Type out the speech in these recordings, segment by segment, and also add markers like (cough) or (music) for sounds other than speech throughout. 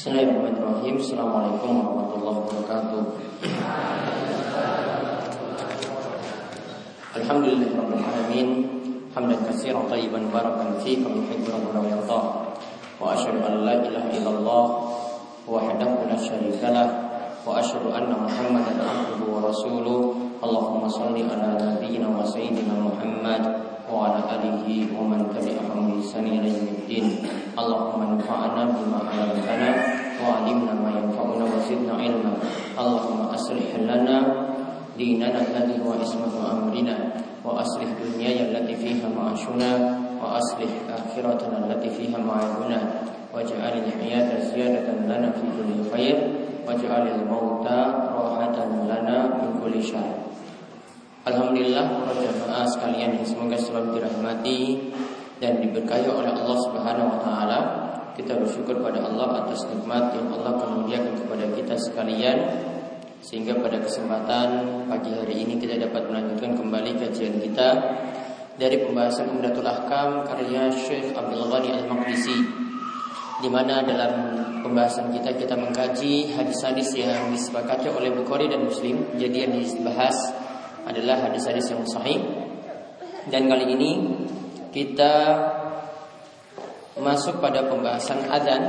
Bismillahirrahmanirrahim Assalamualaikum warahmatullahi wabarakatuh Alhamdulillahirrahmanirrahim Hamdan katsiran tayyiban barakan fi kami yuhibbu wa yarda Wa asyhadu an la ilaha illallah wahdahu la syarika lah Wa asyhadu anna Muhammadan abduhu wa rasuluh Allahumma salli ala nabiyyina wa sayyidina Muhammad وعلى آله ومن تبعهم بإحسان إلى يوم الدين اللهم انفعنا بما علمتنا وعلمنا ما ينفعنا وزدنا علما اللهم أصلح لنا ديننا الذي هو عصمة أمرنا وأصلح دنياي التي فيها معاشنا وأصلح آخرتنا التي فيها معادنا واجعل الحياة زيادة لنا في كل خير واجعل الموت راحة لنا من كل شر Alhamdulillah para jamaah sekalian semoga selalu dirahmati dan diberkahi oleh Allah Subhanahu wa taala. Kita bersyukur pada Allah atas nikmat yang Allah karuniakan kepada kita sekalian sehingga pada kesempatan pagi hari ini kita dapat melanjutkan kembali kajian kita dari pembahasan Umdatul Ahkam karya Syekh Abdul Ghani Al-Maqdisi di mana dalam pembahasan kita kita mengkaji hadis-hadis yang disepakati oleh Bukhari dan Muslim. Jadi yang dibahas adalah hadis-hadis yang sahih. Dan kali ini kita masuk pada pembahasan adzan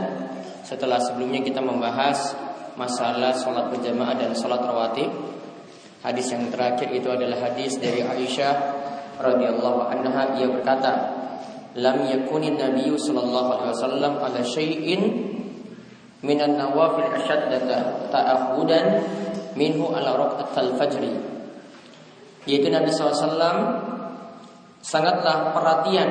setelah sebelumnya kita membahas masalah sholat berjamaah dan sholat rawatib. Hadis yang terakhir itu adalah hadis dari Aisyah radhiyallahu anha ia berkata, "Lam yakuni Nabi sallallahu alaihi wasallam ala syai'in minan nawafil ashaddata ta'ahudan minhu ala raqatil fajri." Yaitu Nabi SAW sangatlah perhatian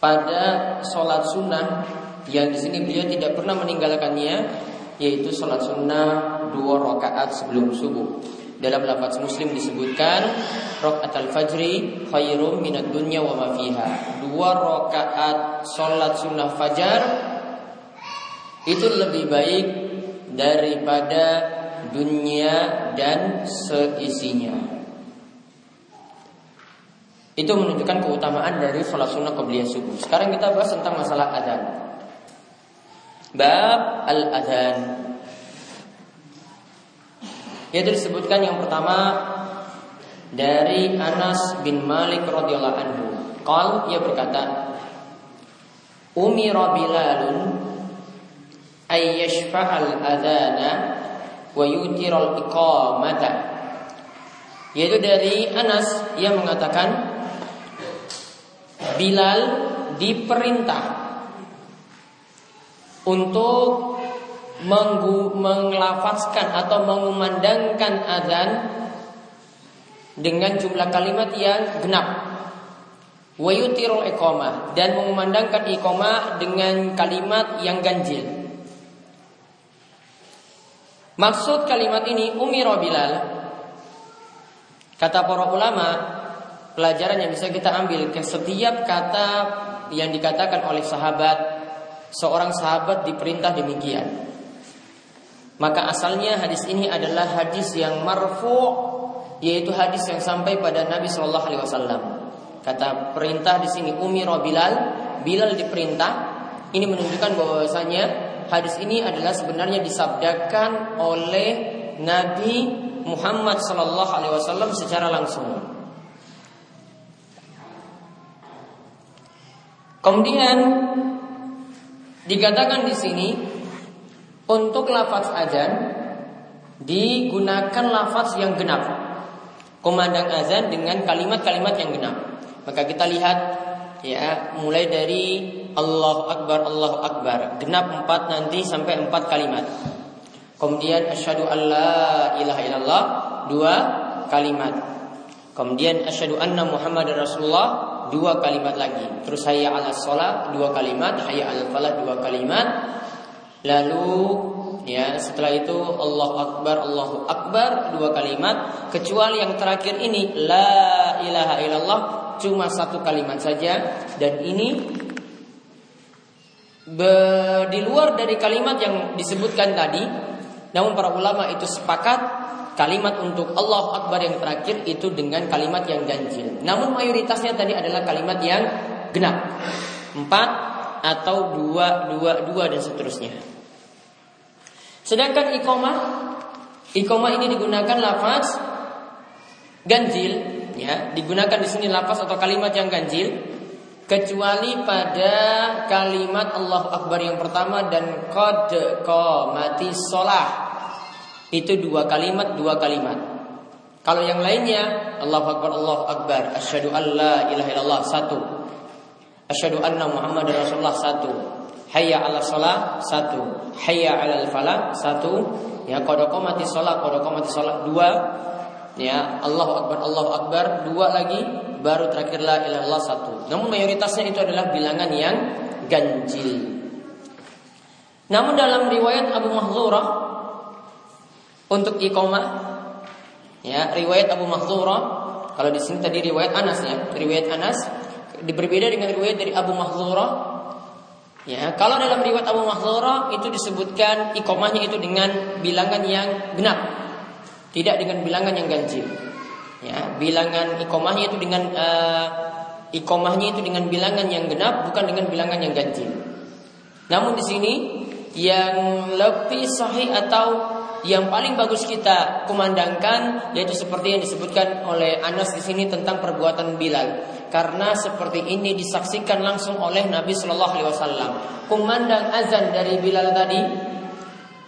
pada sholat sunnah yang di sini beliau tidak pernah meninggalkannya yaitu sholat sunnah dua rakaat sebelum subuh. Dalam lafaz Muslim disebutkan rakaat al-fajri khairum minat dunya wa ma fiha. Dua rakaat sholat sunnah fajar itu lebih baik daripada dunia dan seisinya. Itu menunjukkan keutamaan dari sholat sunnah qabliyah subuh. Sekarang kita bahas tentang masalah adzan. Bab al-adzan. Yaitu disebutkan yang pertama dari Anas bin Malik radhiyallahu anhu. Qal ia berkata, Umira Bilalun ay yashfa'al adzana wa yutiral iqamata. Yaitu dari Anas ia mengatakan Bilal diperintah untuk menglafazkan atau mengumandangkan azan dengan jumlah kalimat yang genap. Wayutirul iqamah dan mengumandangkan iqamah dengan kalimat yang ganjil. Maksud kalimat ini umiro Bilal. Kata para ulama, pelajaran yang bisa kita ambil ke setiap kata yang dikatakan oleh sahabat seorang sahabat diperintah demikian. Maka asalnya hadis ini adalah hadis yang marfu yaitu hadis yang sampai pada Nabi Shallallahu Alaihi Wasallam. Kata perintah di sini Umi Bilal Bilal diperintah. Ini menunjukkan bahwasanya hadis ini adalah sebenarnya disabdakan oleh Nabi Muhammad Shallallahu Alaihi Wasallam secara langsung Kemudian dikatakan di sini untuk lafaz azan digunakan lafaz yang genap. Komandang azan dengan kalimat-kalimat yang genap. Maka kita lihat ya mulai dari Allahu Akbar Allahu Akbar genap empat nanti sampai empat kalimat. Kemudian asyhadu alla ilaha illallah dua kalimat. Kemudian asyhadu anna Muhammadar Rasulullah dua kalimat lagi. Terus hayya ala sholat dua kalimat, hayya ala falah dua kalimat. Lalu ya setelah itu Allah Akbar Allahu Akbar dua kalimat kecuali yang terakhir ini la ilaha illallah cuma satu kalimat saja dan ini be, di luar dari kalimat yang disebutkan tadi namun para ulama itu sepakat kalimat untuk Allah Akbar yang terakhir itu dengan kalimat yang ganjil. Namun mayoritasnya tadi adalah kalimat yang genap. Empat atau dua, dua, dua dan seterusnya. Sedangkan ikomah, ikomah ini digunakan lafaz ganjil, ya, digunakan di sini lafaz atau kalimat yang ganjil, kecuali pada kalimat Allahu Akbar yang pertama dan qad qamati sholah. Itu dua kalimat, dua kalimat. Kalau yang lainnya Allahu Akbar, Allahu Akbar, asyhadu an la ilaha illallah satu. Asyhadu anna Muhammad Rasulullah satu. Hayya 'ala shalah satu. Hayya 'alal falah satu. Ya shalah, qad qamati shalah dua. Ya, Allahu Akbar, Allahu Akbar dua lagi baru terakhir la ilaha illallah satu. Namun mayoritasnya itu adalah bilangan yang ganjil. Namun dalam riwayat Abu Mahzurah untuk iqamah Ya, riwayat Abu Mahzura kalau di sini tadi riwayat Anas ya, riwayat Anas berbeda dengan riwayat dari Abu Mahzura. Ya, kalau dalam riwayat Abu Mahzura itu disebutkan ikomahnya itu dengan bilangan yang genap, tidak dengan bilangan yang ganjil. Ya, bilangan ikomahnya itu dengan uh, ikomahnya itu dengan bilangan yang genap, bukan dengan bilangan yang ganjil. Namun di sini yang lebih sahih atau yang paling bagus kita kumandangkan yaitu seperti yang disebutkan oleh Anas di sini tentang perbuatan Bilal. Karena seperti ini disaksikan langsung oleh Nabi Shallallahu Alaihi Wasallam. Kumandang azan dari Bilal tadi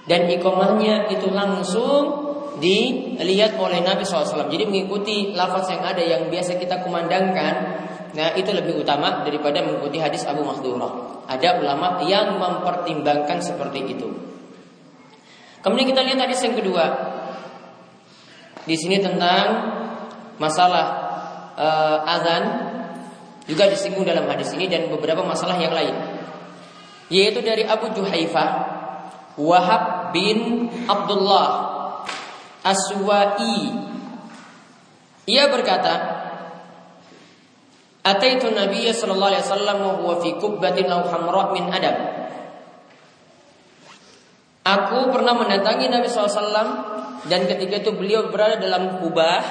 dan ikomahnya itu langsung dilihat oleh Nabi SAW jadi mengikuti lafaz yang ada yang biasa kita kumandangkan Nah itu lebih utama daripada mengikuti hadis Abu Mahdurah Ada ulama yang mempertimbangkan seperti itu Kemudian kita lihat hadis yang kedua. Di sini tentang masalah uh, azan juga disinggung dalam hadis ini dan beberapa masalah yang lain. Yaitu dari Abu Juhaifah Wahab bin Abdullah Aswa'i Ia berkata Ataitu Nabi sallallahu alaihi wasallam wa fi kubbatin min adam Aku pernah mendatangi Nabi SAW dan ketika itu beliau berada dalam kubah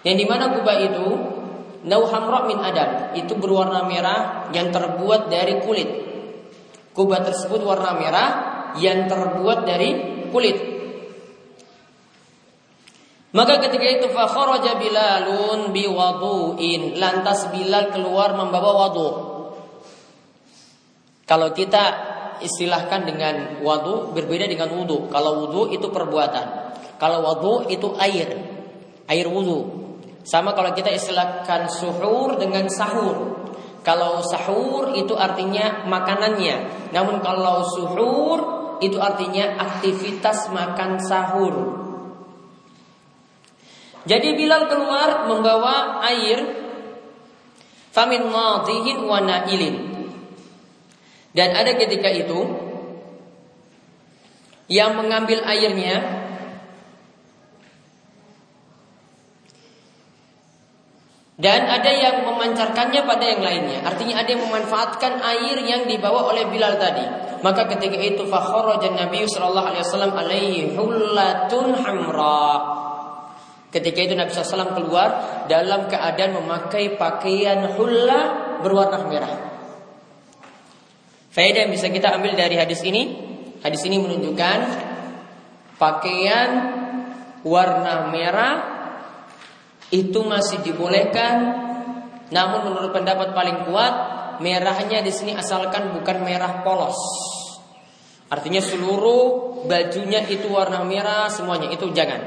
yang di mana kubah itu nauhamra min adam itu berwarna merah yang terbuat dari kulit. Kubah tersebut warna merah yang terbuat dari kulit. Maka ketika itu fakharaja Bilalun biwadu'in lantas Bilal keluar membawa wadu. Kalau kita istilahkan dengan wadu berbeda dengan wudhu. Kalau wudhu itu perbuatan. Kalau wadu itu air. Air wudhu. Sama kalau kita istilahkan suhur dengan sahur. Kalau sahur itu artinya makanannya. Namun kalau suhur itu artinya aktivitas makan sahur. Jadi Bilal keluar membawa air famin madihin wa nailin. Dan ada ketika itu yang mengambil airnya dan ada yang memancarkannya pada yang lainnya. Artinya ada yang memanfaatkan air yang dibawa oleh Bilal tadi. Maka ketika itu fakharaja Nabi sallallahu alaihi wasallam alaihi hullatun hamra. Ketika itu Nabi SAW keluar dalam keadaan memakai pakaian hulla berwarna merah. Faedah yang bisa kita ambil dari hadis ini, hadis ini menunjukkan pakaian warna merah itu masih dibolehkan, namun menurut pendapat paling kuat merahnya di sini asalkan bukan merah polos. Artinya seluruh bajunya itu warna merah semuanya itu jangan.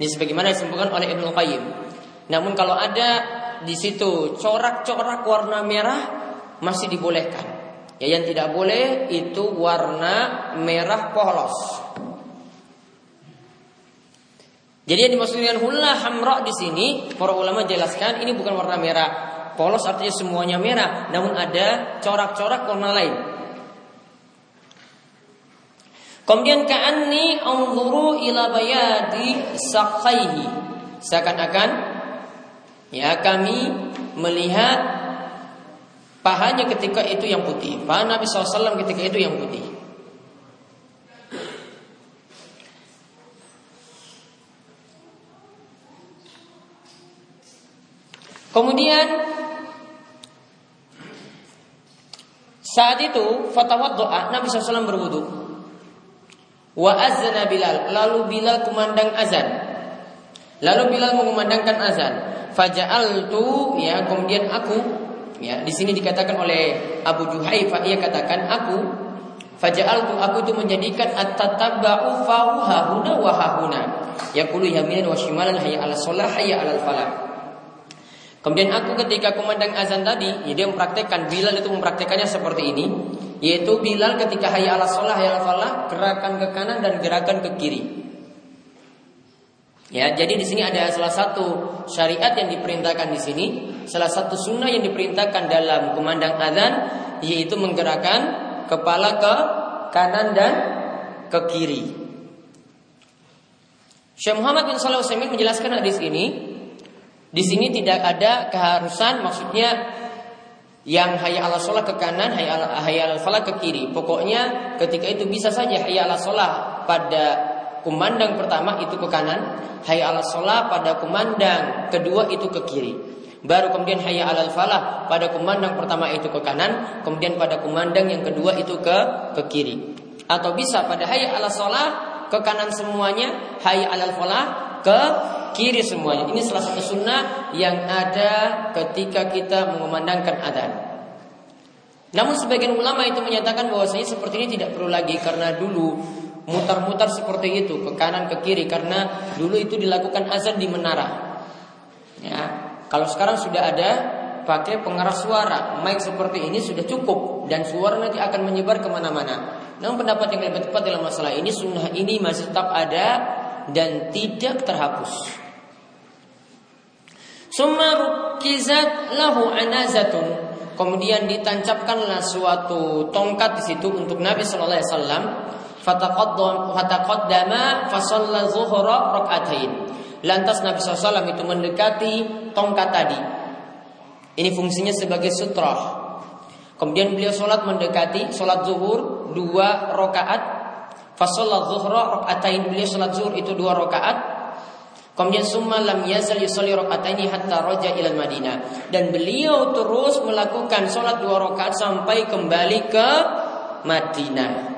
Ini sebagaimana disebutkan oleh Ibnu Qayyim. Namun kalau ada di situ corak-corak warna merah masih dibolehkan. Ya yang tidak boleh itu warna merah polos. Jadi yang dimaksud dengan hulla hamra di sini para ulama jelaskan ini bukan warna merah polos artinya semuanya merah, namun ada corak-corak warna lain. Kemudian ka'anni anzuru ila bayadi saqaihi. Seakan-akan ya kami melihat Pahanya ketika itu yang putih. Paha Nabi SAW ketika itu yang putih. Kemudian saat itu fatwa doa Nabi SAW berwudu. Wa azana Bilal. Lalu Bilal kumandang azan. Lalu Bilal mengumandangkan azan. Faja'altu ya kemudian aku ya di sini dikatakan oleh Abu Juhaifa ia katakan aku faja'altu aku itu menjadikan at-tatabba'u fahu hahuna wa hahuna yaqulu yaminan wa shimalan hayya 'ala shalah hayya 'alal falah Kemudian aku ketika kumandang azan tadi, ya dia mempraktekkan Bilal itu mempraktekannya seperti ini, yaitu Bilal ketika hayya ala sholah hayya ala falah, gerakan ke kanan dan gerakan ke kiri. Ya, jadi di sini ada salah satu syariat yang diperintahkan di sini, salah satu sunnah yang diperintahkan dalam kumandang azan, yaitu menggerakkan kepala ke kanan dan ke kiri. Syekh Muhammad bin Shalih menjelaskan hadis ini di sini tidak ada keharusan maksudnya yang hayya ala sholat ke kanan, hayya ala, hayya ala ke kiri. Pokoknya ketika itu bisa saja hayya ala sholat pada kumandang pertama itu ke kanan, hayya ala sholat pada kumandang kedua itu ke kiri. Baru kemudian hayya ala falah pada kumandang pertama itu ke kanan, kemudian pada kumandang yang kedua itu ke ke kiri. Atau bisa pada hayya ala sholat ke kanan semuanya, hayya ala falah ke kiri semuanya. Ini salah satu sunnah yang ada ketika kita mengumandangkan adzan. Namun sebagian ulama itu menyatakan bahwasanya seperti ini tidak perlu lagi karena dulu mutar-mutar seperti itu ke kanan ke kiri karena dulu itu dilakukan azan di menara. Ya, kalau sekarang sudah ada pakai pengeras suara, mic seperti ini sudah cukup dan suara nanti akan menyebar ke mana-mana. Namun pendapat yang lebih tepat dalam masalah ini sunnah ini masih tetap ada dan tidak terhapus. Summa rukizat lahu anazatun. Kemudian ditancapkanlah suatu tongkat di situ untuk Nabi Shallallahu Alaihi Wasallam. Fataqaddama fasalla zuhra rakaatain. Lantas Nabi SAW itu mendekati tongkat tadi. Ini fungsinya sebagai sutroh. Kemudian beliau sholat mendekati sholat zuhur dua rakaat. Fasolat zuhra rakaatain beliau sholat zuhur itu dua rakaat. Kemudian summa lam yazal yusalli rakataini hatta raja ila Madinah. Dan beliau terus melakukan sholat dua rakaat sampai kembali ke Madinah.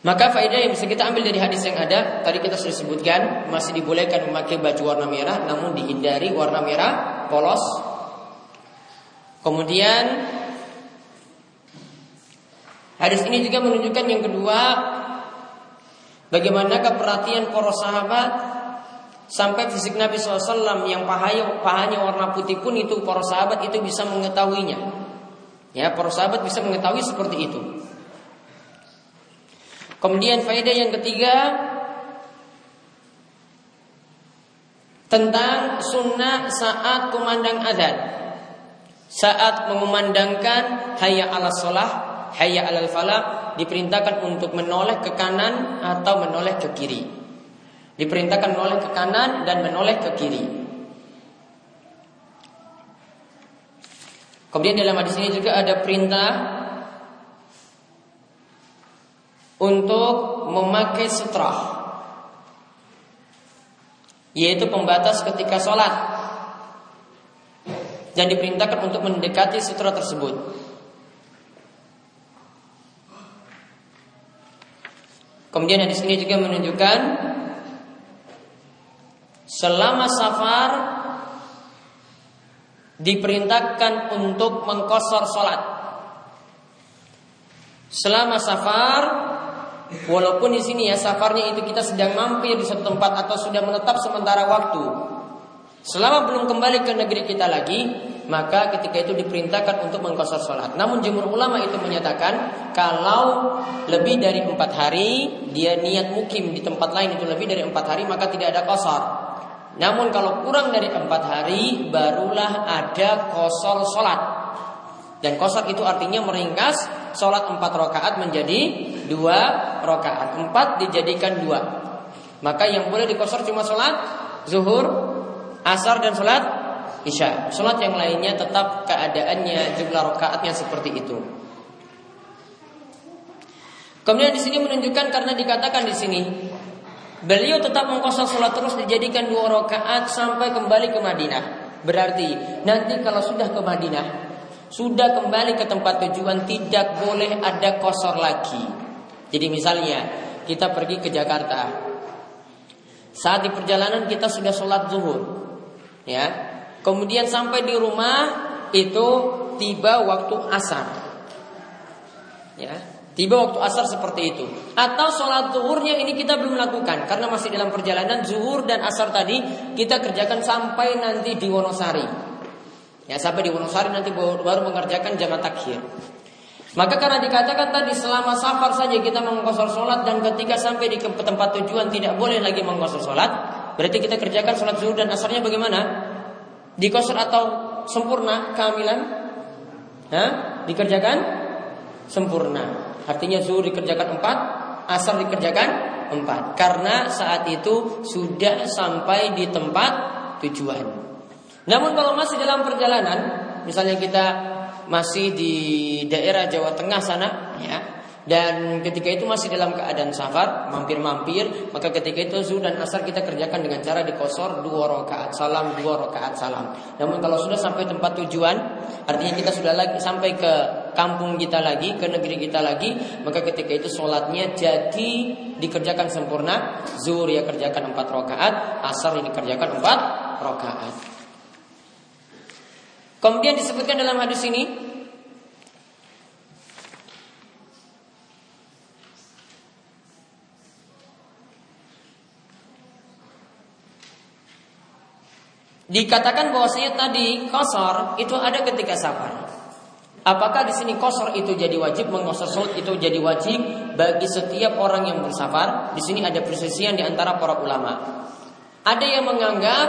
Maka faedah yang bisa kita ambil dari hadis yang ada Tadi kita sudah sebutkan Masih dibolehkan memakai baju warna merah Namun dihindari warna merah Polos Kemudian Hadis ini juga menunjukkan yang kedua Bagaimana perhatian para sahabat sampai fisik Nabi SAW yang pahanya, pahanya warna putih pun itu para sahabat itu bisa mengetahuinya. Ya, para sahabat bisa mengetahui seperti itu. Kemudian faedah yang ketiga tentang sunnah saat kumandang adzan. Saat mengumandangkan hayya ala sholah, hayya ala falah, diperintahkan untuk menoleh ke kanan atau menoleh ke kiri. Diperintahkan menoleh ke kanan dan menoleh ke kiri. Kemudian dalam hadis ini juga ada perintah untuk memakai sutra yaitu pembatas ketika sholat dan diperintahkan untuk mendekati sutra tersebut. Kemudian di sini juga menunjukkan selama safar diperintahkan untuk mengkosor sholat. Selama safar, walaupun di sini ya safarnya itu kita sedang mampir di suatu tempat atau sudah menetap sementara waktu, selama belum kembali ke negeri kita lagi, maka ketika itu diperintahkan untuk mengkosor sholat. Namun jumhur ulama itu menyatakan kalau lebih dari empat hari dia niat mukim di tempat lain itu lebih dari empat hari maka tidak ada kosor. Namun kalau kurang dari empat hari barulah ada kosor sholat. Dan kosor itu artinya meringkas sholat empat rakaat menjadi dua rakaat. Empat dijadikan dua. Maka yang boleh dikosor cuma sholat zuhur, asar dan sholat isya. Sholat yang lainnya tetap keadaannya jumlah rakaatnya seperti itu. Kemudian di sini menunjukkan karena dikatakan di sini beliau tetap mengkosong sholat terus dijadikan dua rakaat sampai kembali ke Madinah. Berarti nanti kalau sudah ke Madinah sudah kembali ke tempat tujuan tidak boleh ada kosor lagi. Jadi misalnya kita pergi ke Jakarta. Saat di perjalanan kita sudah sholat zuhur. Ya. Kemudian sampai di rumah itu tiba waktu asar. Ya. Tiba waktu asar seperti itu. Atau sholat zuhurnya ini kita belum lakukan. Karena masih dalam perjalanan zuhur dan asar tadi kita kerjakan sampai nanti di Wonosari. Ya sampai di Wonosari nanti baru mengerjakan jamaah takhir. Maka karena dikatakan tadi selama safar saja kita mengkosor sholat dan ketika sampai di tempat tujuan tidak boleh lagi mengkosor sholat, berarti kita kerjakan sholat zuhur dan asarnya bagaimana? Dikosor atau sempurna kehamilan? Hah? Dikerjakan sempurna. Artinya zuhur dikerjakan empat, asar dikerjakan empat. Karena saat itu sudah sampai di tempat tujuan. Namun kalau masih dalam perjalanan, misalnya kita masih di daerah Jawa Tengah sana ya dan ketika itu masih dalam keadaan safar mampir-mampir maka ketika itu zuhur dan asar kita kerjakan dengan cara dikosor dua rakaat salam dua rakaat salam. Namun kalau sudah sampai tempat tujuan artinya kita sudah lagi sampai ke kampung kita lagi ke negeri kita lagi maka ketika itu sholatnya jadi dikerjakan sempurna zuhur ya kerjakan empat rakaat asar ini dikerjakan empat rakaat Kemudian disebutkan dalam hadis ini Dikatakan bahwasanya tadi kosor itu ada ketika safar. Apakah di sini kosor itu jadi wajib, mengkosor sholat itu jadi wajib bagi setiap orang yang bersafar? Di sini ada persisian di antara para ulama. Ada yang menganggap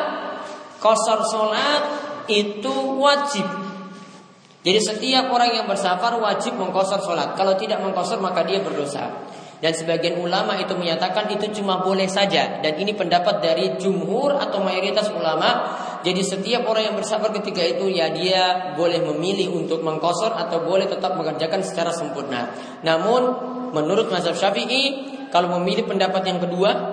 kosor sholat itu wajib. Jadi setiap orang yang bersafar wajib mengkosor sholat. Kalau tidak mengkosor maka dia berdosa. Dan sebagian ulama itu menyatakan itu cuma boleh saja. Dan ini pendapat dari jumhur atau mayoritas ulama. Jadi setiap orang yang bersafar ketika itu ya dia boleh memilih untuk mengkosor atau boleh tetap mengerjakan secara sempurna. Namun menurut mazhab syafi'i kalau memilih pendapat yang kedua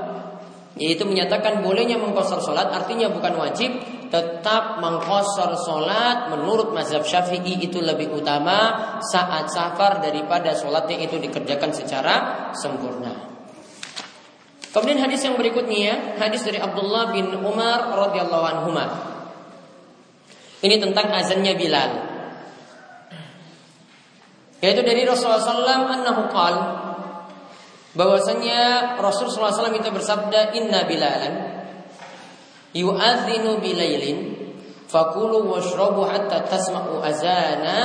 yaitu menyatakan bolehnya mengkosor sholat artinya bukan wajib tetap mengkosor sholat menurut mazhab syafi'i itu lebih utama saat safar daripada sholatnya itu dikerjakan secara sempurna. Kemudian hadis yang berikutnya hadis dari Abdullah bin Umar radhiyallahu anhu. Ini tentang azannya Bilal. Yaitu dari Rasulullah SAW bahwasanya Rasulullah SAW itu bersabda inna bilalan yu'adzinu bilailin fakulu washrabu hatta tasma'u azana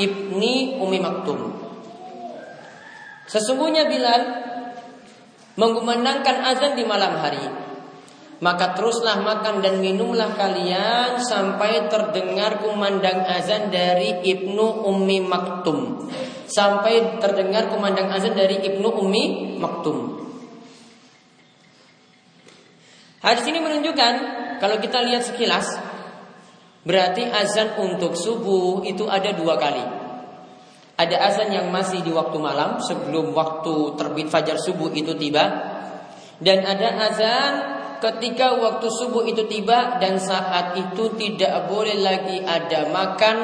ibni umi maktum sesungguhnya Bilal mengumandangkan azan di malam hari maka teruslah makan dan minumlah kalian sampai terdengar kumandang azan dari Ibnu Ummi Maktum. Sampai terdengar kumandang azan dari Ibnu Ummi Maktum. Hadis ini menunjukkan kalau kita lihat sekilas berarti azan untuk subuh itu ada dua kali. Ada azan yang masih di waktu malam sebelum waktu terbit fajar subuh itu tiba dan ada azan ketika waktu subuh itu tiba dan saat itu tidak boleh lagi ada makan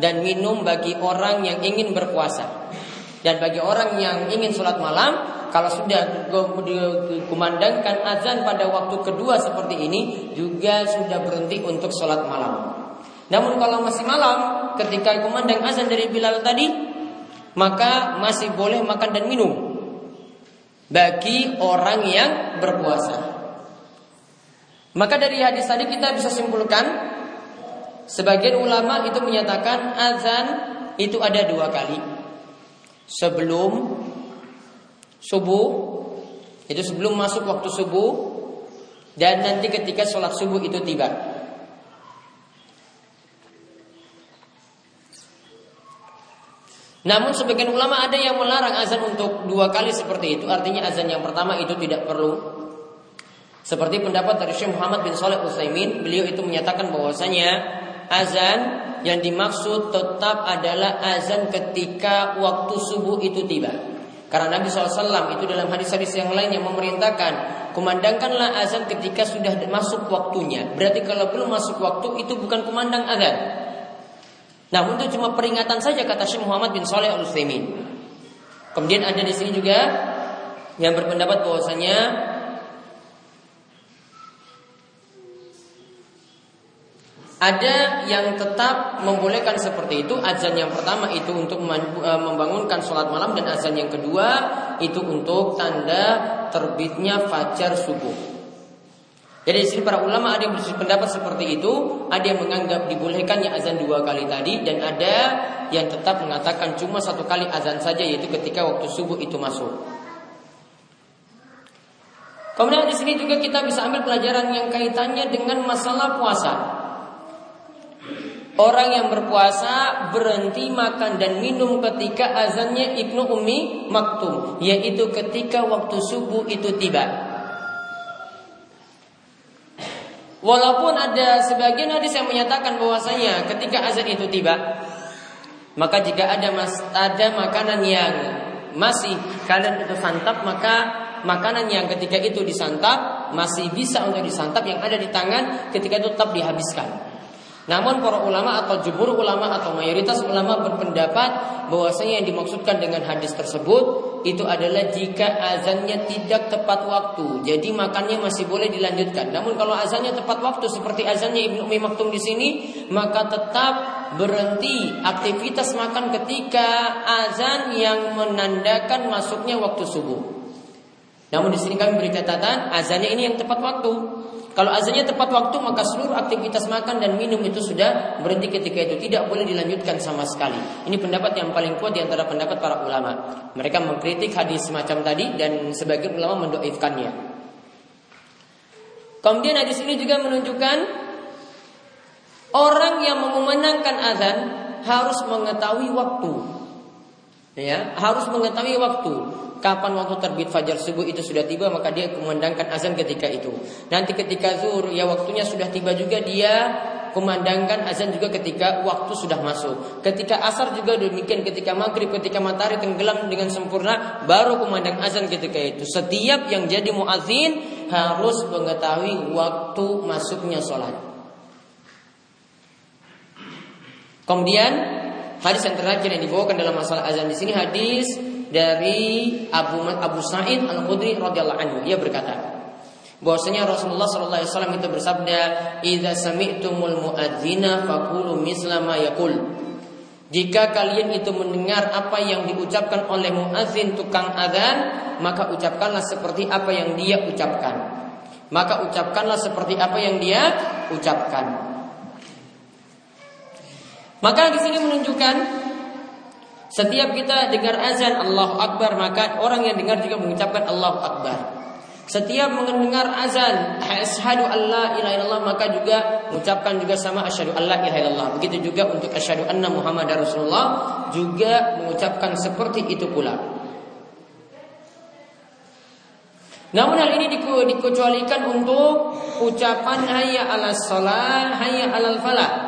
dan minum bagi orang yang ingin berpuasa. Dan bagi orang yang ingin sholat malam kalau sudah dikumandangkan azan pada waktu kedua seperti ini juga sudah berhenti untuk sholat malam. Namun kalau masih malam ketika kumandang azan dari Bilal tadi maka masih boleh makan dan minum bagi orang yang berpuasa. Maka dari hadis tadi kita bisa simpulkan sebagian ulama itu menyatakan azan itu ada dua kali sebelum subuh itu sebelum masuk waktu subuh dan nanti ketika sholat subuh itu tiba. Namun sebagian ulama ada yang melarang azan untuk dua kali seperti itu. Artinya azan yang pertama itu tidak perlu. Seperti pendapat dari Syekh Muhammad bin Saleh Utsaimin, beliau itu menyatakan bahwasanya azan yang dimaksud tetap adalah azan ketika waktu subuh itu tiba. Karena Nabi SAW itu dalam hadis-hadis yang lain yang memerintahkan Kumandangkanlah azan ketika sudah masuk waktunya. Berarti kalau belum masuk waktu itu bukan kumandang azan. Namun itu cuma peringatan saja kata Syekh Muhammad bin Saleh al utsaimin Kemudian ada di sini juga yang berpendapat bahwasanya Ada yang tetap membolehkan seperti itu. Azan yang pertama itu untuk e, membangunkan sholat malam. Dan azan yang kedua itu untuk tanda terbitnya fajar subuh. Jadi di sini para ulama ada yang berpendapat seperti itu, ada yang menganggap dibolehkannya azan dua kali tadi, dan ada yang tetap mengatakan cuma satu kali azan saja, yaitu ketika waktu subuh itu masuk. Kemudian di sini juga kita bisa ambil pelajaran yang kaitannya dengan masalah puasa. Orang yang berpuasa berhenti makan dan minum ketika azannya Ibnu Umi Maktum, yaitu ketika waktu subuh itu tiba. Walaupun ada sebagian hadis yang menyatakan bahwasanya ketika azan itu tiba, maka jika ada mas, ada makanan yang masih kalian itu santap, maka makanan yang ketika itu disantap masih bisa untuk disantap yang ada di tangan ketika itu tetap dihabiskan. Namun para ulama atau jumhur ulama atau mayoritas ulama berpendapat bahwasanya yang dimaksudkan dengan hadis tersebut itu adalah jika azannya tidak tepat waktu. Jadi makannya masih boleh dilanjutkan. Namun kalau azannya tepat waktu seperti azannya Ibnu Umi Maktum di sini, maka tetap berhenti aktivitas makan ketika azan yang menandakan masuknya waktu subuh. Namun di sini kami beri catatan azannya ini yang tepat waktu. Kalau azannya tepat waktu maka seluruh aktivitas makan dan minum itu sudah berhenti ketika itu tidak boleh dilanjutkan sama sekali. Ini pendapat yang paling kuat di antara pendapat para ulama. Mereka mengkritik hadis semacam tadi dan sebagian ulama mendoifkannya. Kemudian hadis ini juga menunjukkan orang yang mengumandangkan azan harus mengetahui waktu. Ya, harus mengetahui waktu kapan waktu terbit fajar subuh itu sudah tiba maka dia kumandangkan azan ketika itu. Nanti ketika zuhur ya waktunya sudah tiba juga dia kumandangkan azan juga ketika waktu sudah masuk. Ketika asar juga demikian, ketika maghrib, ketika matahari tenggelam dengan sempurna, baru kumandang azan ketika itu. Setiap yang jadi muazin harus mengetahui waktu masuknya sholat. Kemudian hadis yang terakhir yang dibawakan dalam masalah azan di sini hadis dari Abu Abu Sa'id Al Khudri radhiyallahu anhu. Ia berkata, bahwasanya Rasulullah sallallahu alaihi wasallam itu bersabda, "Idza sami'tumul muadzina faqulu misla ma yaqul." Jika kalian itu mendengar apa yang diucapkan oleh muadzin tukang azan, maka ucapkanlah seperti apa yang dia ucapkan. Maka ucapkanlah seperti apa yang dia ucapkan. Maka di sini menunjukkan setiap kita dengar azan Allahu Akbar maka orang yang dengar juga mengucapkan Allahu Akbar. Setiap mendengar azan asyhadu alla ilaha illallah maka juga mengucapkan juga sama asyhadu alla ilaha illallah. Begitu juga untuk asyhadu anna Muhammadar Rasulullah juga mengucapkan seperti itu pula. Namun hal ini dikecualikan untuk ucapan hayya ala salah, hayya alal falah.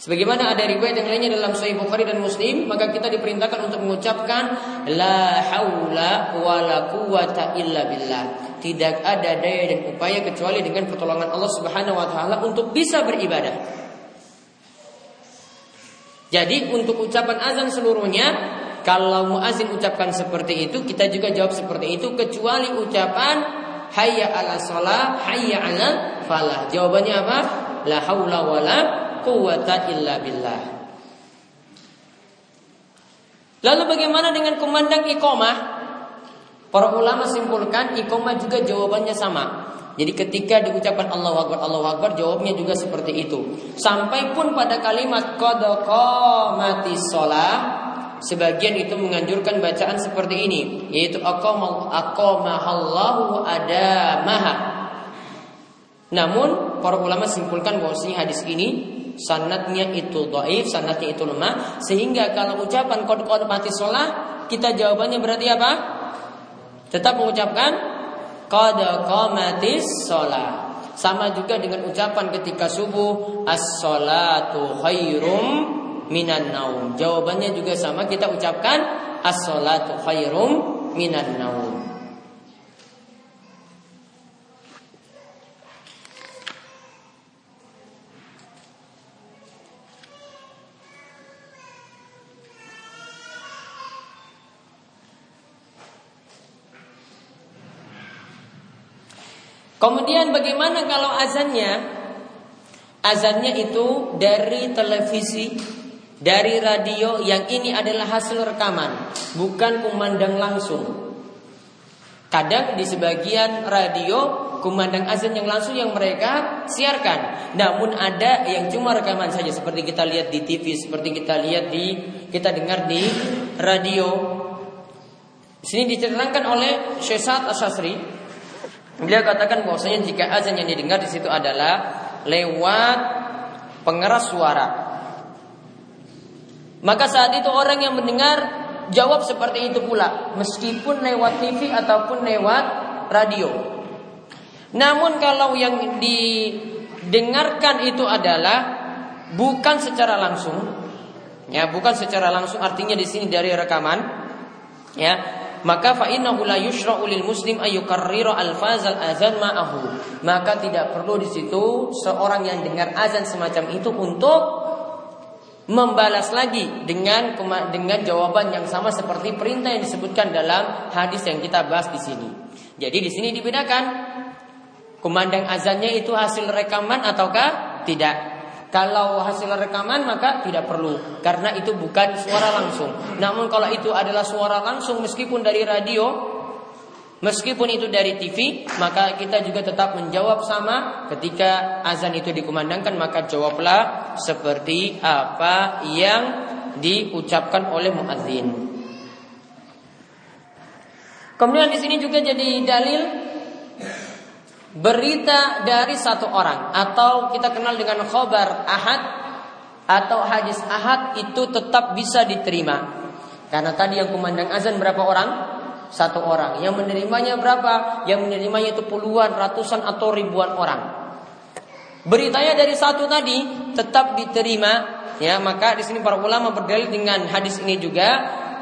Sebagaimana ada riwayat yang lainnya dalam Sahih Bukhari dan Muslim, maka kita diperintahkan untuk mengucapkan la haula wala quwata illa billah. Tidak ada daya dan upaya kecuali dengan pertolongan Allah Subhanahu wa taala untuk bisa beribadah. Jadi untuk ucapan azan seluruhnya kalau muazin ucapkan seperti itu, kita juga jawab seperti itu kecuali ucapan hayya ala salah, hayya ala falah. Jawabannya apa? La haula wala quwata illa billah. Lalu bagaimana dengan kumandang iqamah? Para ulama simpulkan iqamah juga jawabannya sama. Jadi ketika diucapkan Allah Akbar Allah Akbar jawabnya juga seperti itu. Sampai pun pada kalimat qad mati shalah Sebagian itu menganjurkan bacaan seperti ini yaitu aqamahallahu adamaha. Namun para ulama simpulkan bahwasanya hadis ini sanatnya itu doif, sanatnya itu lemah, sehingga kalau ucapan kod kod mati sholat, kita jawabannya berarti apa? Tetap mengucapkan kod qamatis sholat. Sama juga dengan ucapan ketika subuh as-salatu khairum minan naum. Jawabannya juga sama kita ucapkan as-salatu khairum minan naum. Kemudian bagaimana kalau azannya? Azannya itu dari televisi, dari radio yang ini adalah hasil rekaman, bukan kumandang langsung. Kadang di sebagian radio kumandang azan yang langsung yang mereka siarkan. Namun ada yang cuma rekaman saja seperti kita lihat di TV, seperti kita lihat di kita dengar di radio. Di sini diterangkan oleh Syekh Sa'ad Asyasri. Beliau katakan bahwasanya jika azan yang didengar di situ adalah lewat pengeras suara. Maka saat itu orang yang mendengar jawab seperti itu pula meskipun lewat TV ataupun lewat radio. Namun kalau yang didengarkan itu adalah bukan secara langsung ya bukan secara langsung artinya di sini dari rekaman ya maka fa innahu la yushra'u lil muslim ayyukarrira alfazal azan ma'ahu maka tidak perlu di situ seorang yang dengar azan semacam itu untuk membalas lagi dengan dengan jawaban yang sama seperti perintah yang disebutkan dalam hadis yang kita bahas di sini. Jadi di sini dibedakan kumandang azannya itu hasil rekaman ataukah tidak. Kalau hasil rekaman maka tidak perlu karena itu bukan suara langsung. Namun kalau itu adalah suara langsung meskipun dari radio Meskipun itu dari TV, maka kita juga tetap menjawab sama ketika azan itu dikumandangkan, maka jawablah seperti apa yang diucapkan oleh muadzin. Kemudian di sini juga jadi dalil berita dari satu orang atau kita kenal dengan khobar ahad atau hadis ahad itu tetap bisa diterima. Karena tadi yang kumandang azan berapa orang? satu orang. Yang menerimanya berapa? Yang menerimanya itu puluhan, ratusan atau ribuan orang. Beritanya dari satu tadi tetap diterima, ya maka di sini para ulama berdalil dengan hadis ini juga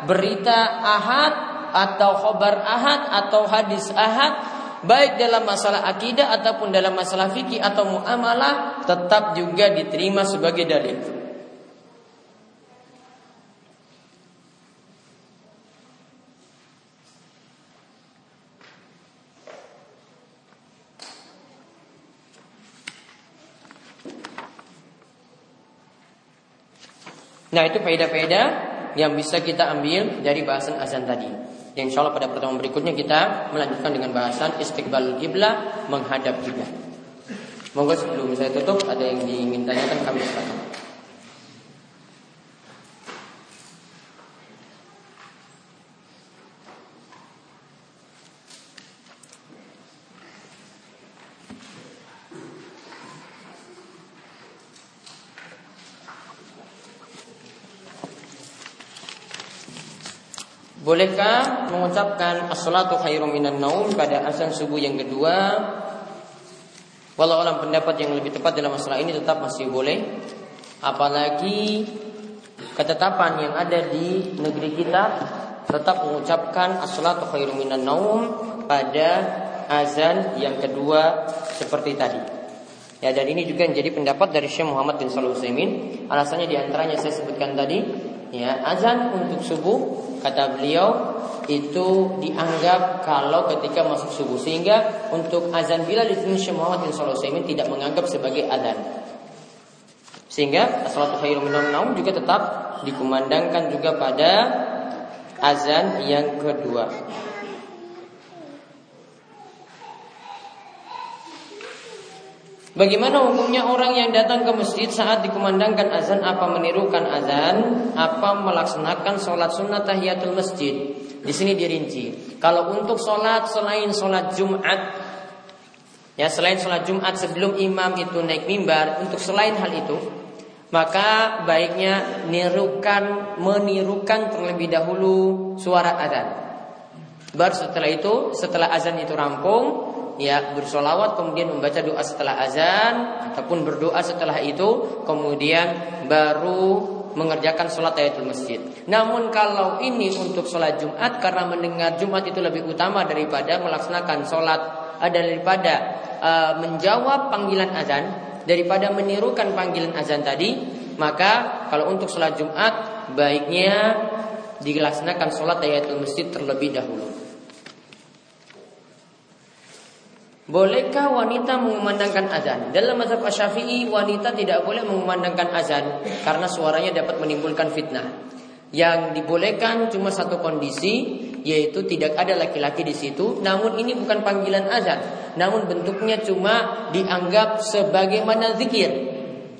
berita ahad atau khobar ahad atau hadis ahad baik dalam masalah akidah ataupun dalam masalah fikih atau muamalah tetap juga diterima sebagai dalil. Nah itu faedah-faedah yang bisa kita ambil dari bahasan azan tadi. Yang insya Allah pada pertemuan berikutnya kita melanjutkan dengan bahasan istiqbal kiblah menghadap kiblat. Monggo sebelum saya tutup ada yang diingin tanyakan kami silakan. Bolehkah mengucapkan as-salatu khairum minan naum pada azan subuh yang kedua? Walau alam pendapat yang lebih tepat dalam masalah ini tetap masih boleh. Apalagi ketetapan yang ada di negeri kita tetap mengucapkan as-salatu khairum minan naum pada azan yang kedua seperti tadi. Ya dan ini juga menjadi pendapat dari Syekh Muhammad bin Shalih Alasannya di antaranya saya sebutkan tadi, ya azan untuk subuh kata beliau itu dianggap kalau ketika masuk subuh sehingga untuk azan bila di sini Syekh Muhammad bin tidak menganggap sebagai azan. Sehingga salatu khairum minan juga tetap dikumandangkan juga pada azan yang kedua. Bagaimana hukumnya orang yang datang ke masjid saat dikumandangkan azan apa menirukan azan, apa melaksanakan sholat sunnah tahiyatul masjid? Di sini dirinci. Kalau untuk sholat selain sholat Jumat, ya selain sholat Jumat sebelum imam itu naik mimbar, untuk selain hal itu, maka baiknya nirukan menirukan terlebih dahulu suara azan. Baru setelah itu, setelah azan itu rampung, ya bersolawat kemudian membaca doa setelah azan ataupun berdoa setelah itu kemudian baru mengerjakan sholat tahiyatul masjid. Namun kalau ini untuk sholat Jumat karena mendengar Jumat itu lebih utama daripada melaksanakan sholat uh, daripada uh, menjawab panggilan azan daripada menirukan panggilan azan tadi maka kalau untuk sholat Jumat baiknya dilaksanakan sholat tahiyatul masjid terlebih dahulu. Bolehkah wanita mengumandangkan azan? Dalam mazhab Syafi'i wanita tidak boleh mengumandangkan azan karena suaranya dapat menimbulkan fitnah. Yang dibolehkan cuma satu kondisi yaitu tidak ada laki-laki di situ, namun ini bukan panggilan azan, namun bentuknya cuma dianggap sebagaimana zikir.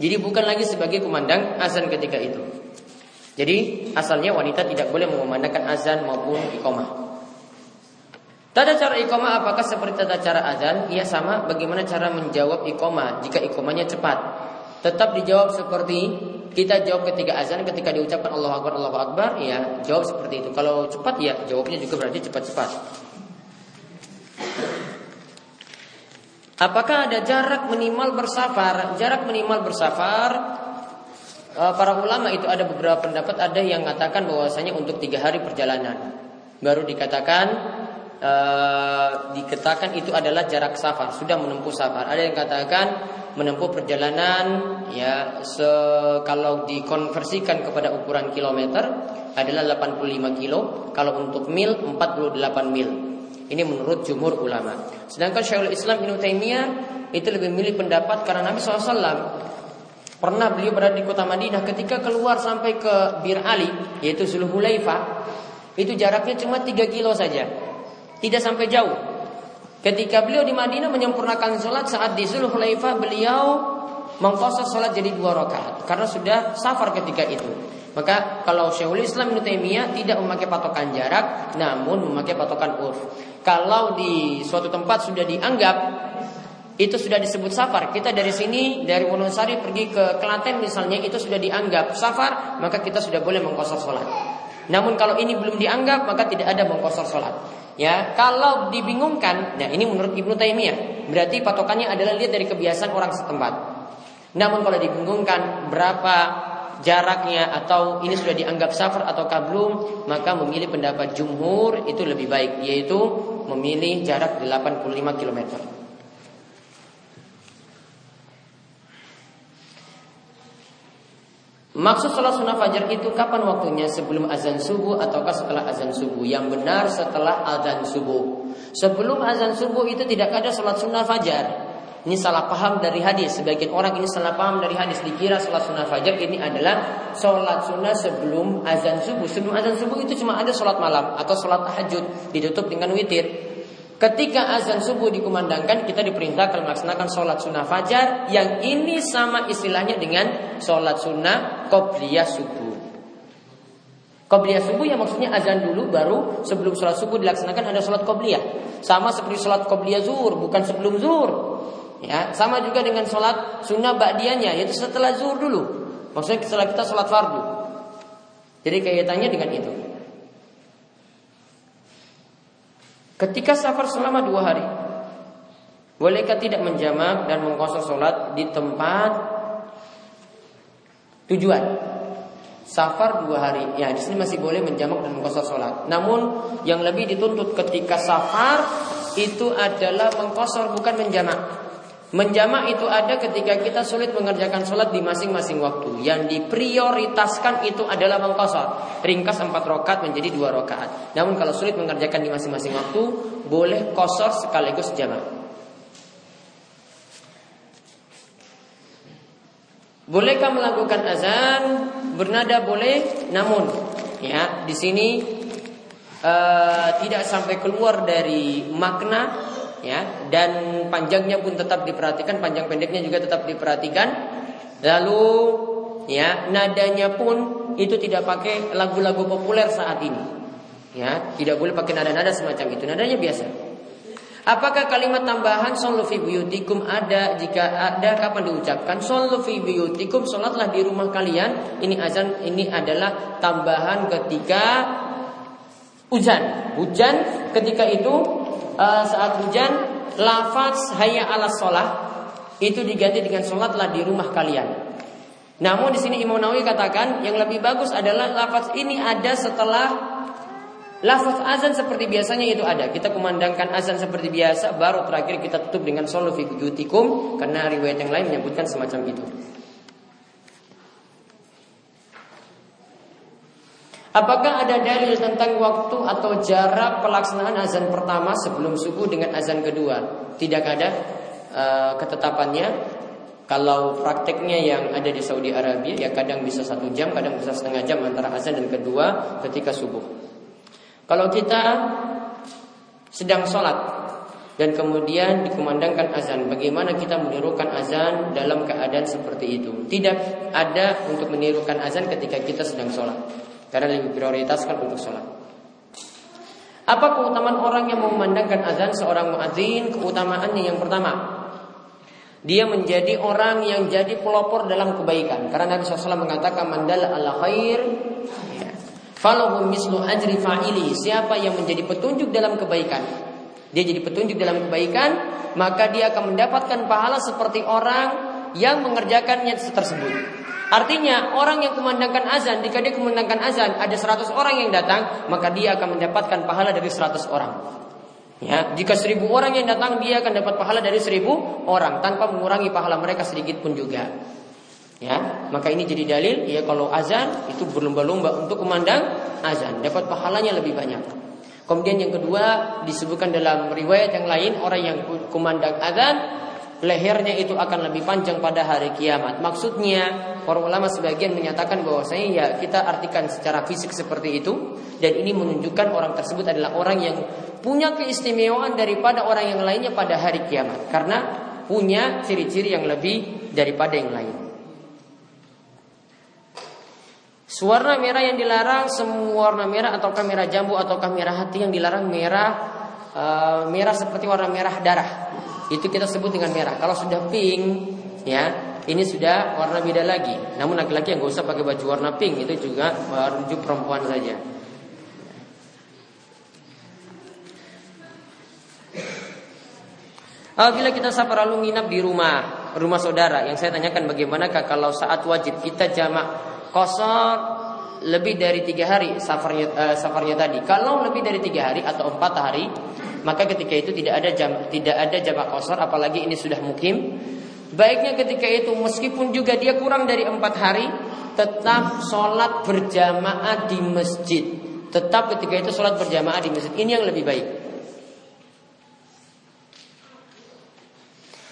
Jadi bukan lagi sebagai kumandang azan ketika itu. Jadi asalnya wanita tidak boleh mengumandangkan azan maupun iqamah. Tata cara iqamah apakah seperti tata cara azan? Ia sama bagaimana cara menjawab iqamah jika iqamahnya cepat. Tetap dijawab seperti kita jawab ketika azan ketika diucapkan Allah Akbar Allah Akbar ya jawab seperti itu. Kalau cepat ya jawabnya juga berarti cepat-cepat. Apakah ada jarak minimal bersafar? Jarak minimal bersafar eh, para ulama itu ada beberapa pendapat ada yang mengatakan bahwasanya untuk tiga hari perjalanan baru dikatakan e, dikatakan itu adalah jarak safar, sudah menempuh safar. Ada yang katakan menempuh perjalanan ya se, kalau dikonversikan kepada ukuran kilometer adalah 85 kilo, kalau untuk mil 48 mil. Ini menurut jumhur ulama. Sedangkan Syekhul Islam Ibnu Taimiyah itu lebih milih pendapat karena Nabi SAW pernah beliau berada di kota Madinah ketika keluar sampai ke Bir Ali yaitu Zulhulaifah itu jaraknya cuma 3 kilo saja tidak sampai jauh. Ketika beliau di Madinah menyempurnakan sholat saat di Zulhulaifah beliau mengkosor sholat jadi dua rakaat karena sudah safar ketika itu. Maka kalau Syekhul Islam Ibnu Taimiyah tidak memakai patokan jarak namun memakai patokan urf. Kalau di suatu tempat sudah dianggap itu sudah disebut safar. Kita dari sini dari Wonosari pergi ke Klaten misalnya itu sudah dianggap safar, maka kita sudah boleh mengkosor sholat. Namun kalau ini belum dianggap maka tidak ada mengkosor sholat. Ya, kalau dibingungkan, nah ini menurut Ibnu Taimiyah, berarti patokannya adalah lihat dari kebiasaan orang setempat. Namun kalau dibingungkan berapa jaraknya atau ini sudah dianggap safar atau belum, maka memilih pendapat jumhur itu lebih baik, yaitu memilih jarak 85 km. Maksud sholat sunnah fajar itu kapan waktunya? Sebelum azan subuh ataukah setelah azan subuh? Yang benar setelah azan subuh. Sebelum azan subuh itu tidak ada sholat sunnah fajar. Ini salah paham dari hadis. Sebagian orang ini salah paham dari hadis. Dikira sholat sunnah fajar ini adalah sholat sunnah sebelum azan subuh. Sebelum azan subuh itu cuma ada sholat malam atau sholat tahajud ditutup dengan witir. Ketika azan subuh dikumandangkan, kita diperintahkan melaksanakan sholat sunnah fajar yang ini sama istilahnya dengan sholat sunnah qobliyah subuh. Qobliyah subuh yang maksudnya azan dulu baru sebelum sholat subuh dilaksanakan ada sholat qobliyah. Sama seperti sholat qobliyah zuhur, bukan sebelum zuhur. Ya, sama juga dengan sholat sunnah ba'diannya, yaitu setelah zuhur dulu. Maksudnya setelah kita sholat fardu. Jadi kaitannya dengan itu. Ketika safar selama dua hari, bolehkah tidak menjamak dan mengkosor sholat di tempat tujuan? Safar dua hari, ya di sini masih boleh menjamak dan mengkosor sholat. Namun yang lebih dituntut ketika safar itu adalah mengkosor bukan menjamak. Menjamak itu ada ketika kita sulit mengerjakan sholat di masing-masing waktu. Yang diprioritaskan itu adalah mengkosor. Ringkas empat rokat menjadi dua rokat. Namun kalau sulit mengerjakan di masing-masing waktu, boleh kosor sekaligus jamak. Bolehkah melakukan azan bernada boleh, namun ya di sini uh, tidak sampai keluar dari makna ya. Dan panjangnya pun tetap diperhatikan panjang pendeknya juga tetap diperhatikan. Lalu ya nadanya pun itu tidak pakai lagu-lagu populer saat ini. Ya tidak boleh pakai nada-nada semacam itu. Nadanya biasa. Apakah kalimat tambahan sallu fi buyutikum ada jika ada? Kapan diucapkan? Sallu fi buyutikum salatlah di rumah kalian. Ini azan ini adalah tambahan ketika hujan. Hujan ketika itu uh, saat hujan lafaz hayya ala sholat itu diganti dengan sholatlah di rumah kalian. Namun di sini Imam Nawawi katakan yang lebih bagus adalah lafaz ini ada setelah lafaz azan seperti biasanya itu ada. Kita kumandangkan azan seperti biasa, baru terakhir kita tutup dengan solu fi karena riwayat yang lain menyebutkan semacam itu. Apakah ada dalil tentang waktu atau jarak pelaksanaan azan pertama sebelum subuh dengan azan kedua? tidak ada uh, ketetapannya. Kalau prakteknya yang ada di Saudi Arabia ya kadang bisa satu jam, kadang bisa setengah jam antara azan dan kedua ketika subuh. Kalau kita sedang sholat dan kemudian dikumandangkan azan, bagaimana kita menirukan azan dalam keadaan seperti itu? Tidak ada untuk menirukan azan ketika kita sedang sholat, karena lebih prioritaskan untuk sholat. Apa keutamaan orang yang memandangkan azan seorang muadzin? Keutamaannya yang pertama, dia menjadi orang yang jadi pelopor dalam kebaikan. Karena Nabi SAW mengatakan mandal ala khair Falahu mislu ajri fa'ili. Siapa yang menjadi petunjuk dalam kebaikan, dia jadi petunjuk dalam kebaikan, maka dia akan mendapatkan pahala seperti orang yang mengerjakannya tersebut. Artinya orang yang kumandangkan azan, jika dia kumandangkan azan, ada 100 orang yang datang, maka dia akan mendapatkan pahala dari 100 orang. Ya, jika seribu orang yang datang, dia akan dapat pahala dari seribu orang tanpa mengurangi pahala mereka sedikit pun juga. Ya, maka ini jadi dalil ya kalau azan itu berlomba-lomba untuk memandang azan, dapat pahalanya lebih banyak. Kemudian yang kedua disebutkan dalam riwayat yang lain orang yang kumandang azan lehernya itu akan lebih panjang pada hari kiamat. Maksudnya para ulama sebagian menyatakan bahwa saya ya kita artikan secara fisik seperti itu dan ini menunjukkan orang tersebut adalah orang yang punya keistimewaan daripada orang yang lainnya pada hari kiamat karena punya ciri-ciri yang lebih daripada yang lain. Warna merah yang dilarang semua warna merah ataukah merah jambu ataukah merah hati yang dilarang merah uh, merah seperti warna merah darah. Itu kita sebut dengan merah. Kalau sudah pink ya, ini sudah warna beda lagi. Namun laki-laki yang gak usah pakai baju warna pink itu juga merujuk perempuan saja. Apabila kita safar lalu nginap di rumah rumah saudara, yang saya tanyakan bagaimanakah kalau saat wajib kita jamak kosor lebih dari tiga hari safarnya uh, safarnya tadi. Kalau lebih dari tiga hari atau empat hari, maka ketika itu tidak ada jam tidak ada jamak kosor, apalagi ini sudah mukim. Baiknya ketika itu meskipun juga dia kurang dari empat hari, tetap sholat berjamaah di masjid. Tetap ketika itu sholat berjamaah di masjid. Ini yang lebih baik.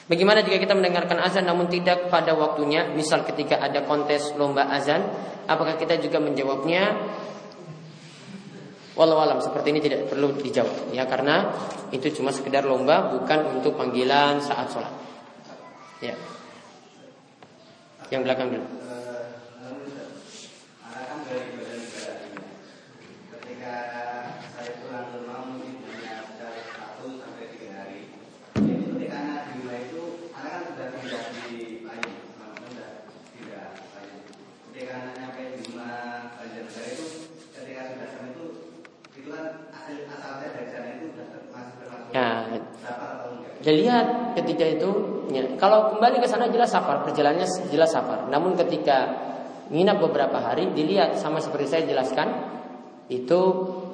Bagaimana jika kita mendengarkan azan namun tidak pada waktunya, misal ketika ada kontes lomba azan, apakah kita juga menjawabnya? Walau alam seperti ini tidak perlu dijawab ya karena itu cuma sekedar lomba bukan untuk panggilan saat sholat. Ya. Yang belakang dulu. Jadi lihat ketika itu, ya, kalau kembali ke sana jelas safar, perjalanannya jelas safar. Namun ketika nginap beberapa hari, dilihat sama seperti saya jelaskan, itu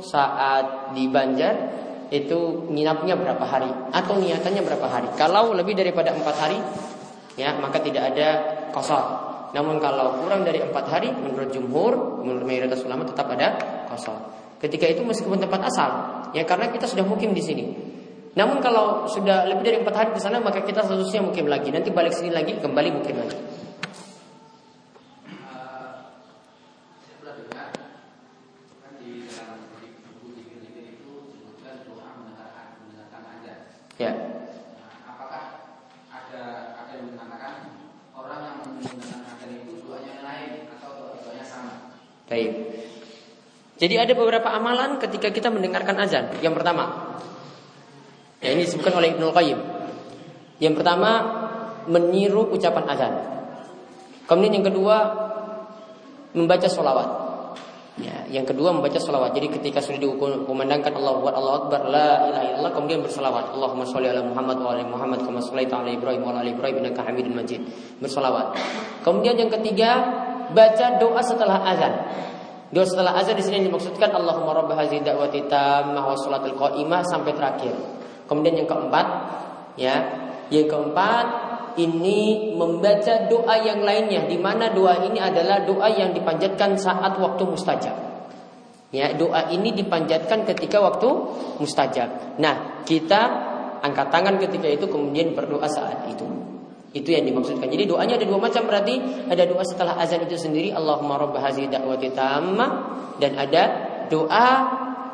saat di Banjar itu nginapnya berapa hari atau niatannya berapa hari. Kalau lebih daripada empat hari, ya maka tidak ada kosor. Namun kalau kurang dari empat hari, menurut jumhur, menurut mayoritas ulama tetap ada kosor. Ketika itu meskipun tempat asal, ya karena kita sudah mukim di sini. Namun kalau sudah lebih dari empat hari ke sana maka kita seharusnya mungkin lagi. Nanti balik sini lagi kembali mungkin lagi. Ya. Apakah ada ada yang mengatakan orang yang menggunakan azan itu doanya lain atau doanya sama? Baik. Jadi ada beberapa amalan ketika kita mendengarkan azan. Yang pertama, Ya, ini disebutkan oleh Ibnu Qayyim. Yang pertama meniru ucapan azan. Kemudian yang kedua membaca sholawat. Ya, yang kedua membaca sholawat. Jadi ketika sudah dikumandangkan Allah Akbar Allah Akbar la ilaha illallah kemudian bersolawat. Allahumma sholli ala Muhammad wa ala Muhammad kama shallaita ala Ibrahim wa ala Ibrahim innaka Hamidum Majid. Bersolawat. Kemudian yang ketiga baca doa setelah azan. Doa setelah azan di sini dimaksudkan Allahumma rabb hadhihi da'wati tammah wa salatul qa'imah sampai terakhir. Kemudian yang keempat, ya, yang keempat ini membaca doa yang lainnya di mana doa ini adalah doa yang dipanjatkan saat waktu mustajab. Ya, doa ini dipanjatkan ketika waktu mustajab. Nah, kita angkat tangan ketika itu kemudian berdoa saat itu. Itu yang dimaksudkan. Jadi doanya ada dua macam berarti ada doa setelah azan itu sendiri Allahumma rabb hazihi da'wati tammah dan ada doa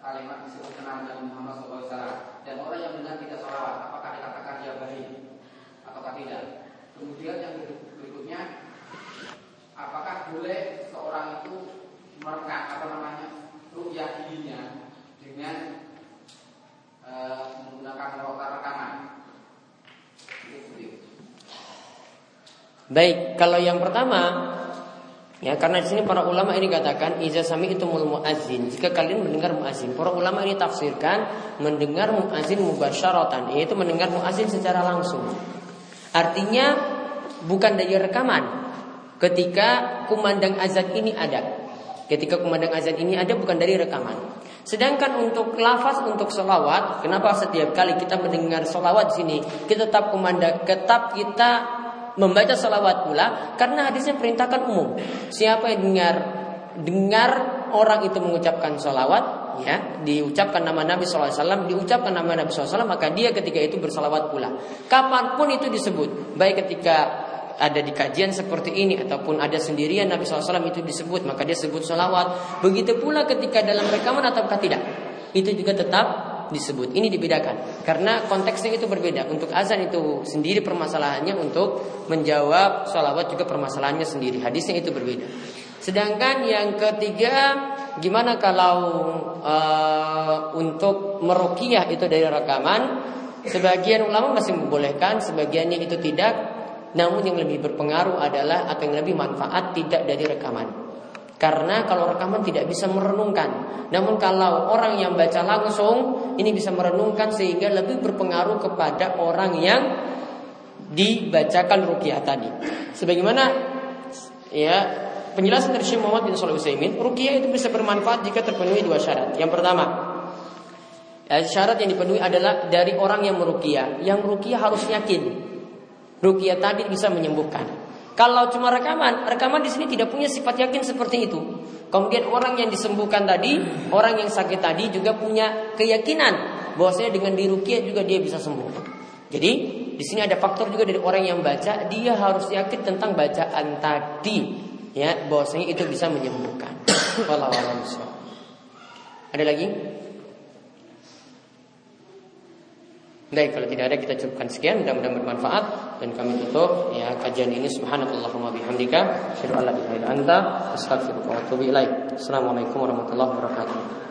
kalimat disebut kenal Nabi Muhammad SAW. Dan orang yang benar tidak sholawat apakah dikatakan dia baik ataukah tidak? Kemudian yang berikutnya apakah boleh seorang itu merekam apa namanya rukyah dirinya dengan e, menggunakan rekaman? Baik, kalau yang pertama Ya, karena di sini para ulama ini katakan iza sami itu mul muazin. Jika kalian mendengar muazin, para ulama ini tafsirkan mendengar muazin mubasyaratan, yaitu mendengar muazin secara langsung. Artinya bukan dari rekaman. Ketika kumandang azan ini ada. Ketika kumandang azan ini ada bukan dari rekaman. Sedangkan untuk lafaz untuk solawat, kenapa setiap kali kita mendengar solawat di sini kita tetap kumandang, tetap kita membaca salawat pula karena hadisnya perintahkan umum. Siapa yang dengar dengar orang itu mengucapkan salawat ya diucapkan nama Nabi SAW diucapkan nama Nabi SAW maka dia ketika itu bersalawat pula. Kapan pun itu disebut baik ketika ada di kajian seperti ini ataupun ada sendirian Nabi SAW itu disebut maka dia sebut salawat. Begitu pula ketika dalam rekaman ataukah tidak? Itu juga tetap disebut. Ini dibedakan karena konteksnya itu berbeda. Untuk azan itu sendiri permasalahannya untuk menjawab sholawat juga permasalahannya sendiri. Hadisnya itu berbeda. Sedangkan yang ketiga, gimana kalau uh, untuk merukiah itu dari rekaman? Sebagian ulama masih membolehkan, sebagiannya itu tidak. Namun yang lebih berpengaruh adalah atau yang lebih manfaat tidak dari rekaman. Karena kalau rekaman tidak bisa merenungkan. Namun kalau orang yang baca langsung ini bisa merenungkan sehingga lebih berpengaruh kepada orang yang dibacakan rukyah tadi. Sebagaimana ya penjelasan dari Syekh Muhammad bin Shalih Utsaimin, rukyah itu bisa bermanfaat jika terpenuhi dua syarat. Yang pertama, ya, syarat yang dipenuhi adalah dari orang yang merukyah. Yang merukyah harus yakin rukyah tadi bisa menyembuhkan. Kalau cuma rekaman, rekaman di sini tidak punya sifat yakin seperti itu. Kemudian orang yang disembuhkan tadi, orang yang sakit tadi juga punya keyakinan bahwasanya dengan dirukyah juga dia bisa sembuh. Jadi di sini ada faktor juga dari orang yang baca, dia harus yakin tentang bacaan tadi, ya bahwasanya itu bisa menyembuhkan. (coughs) Ada lagi? Baik, kalau tidak ada kita cukupkan sekian, mudah-mudahan bermanfaat dan kami tutup ya kajian ini subhanakallahumma bihamdika asyhadu an la. Assalamualaikum warahmatullahi wabarakatuh.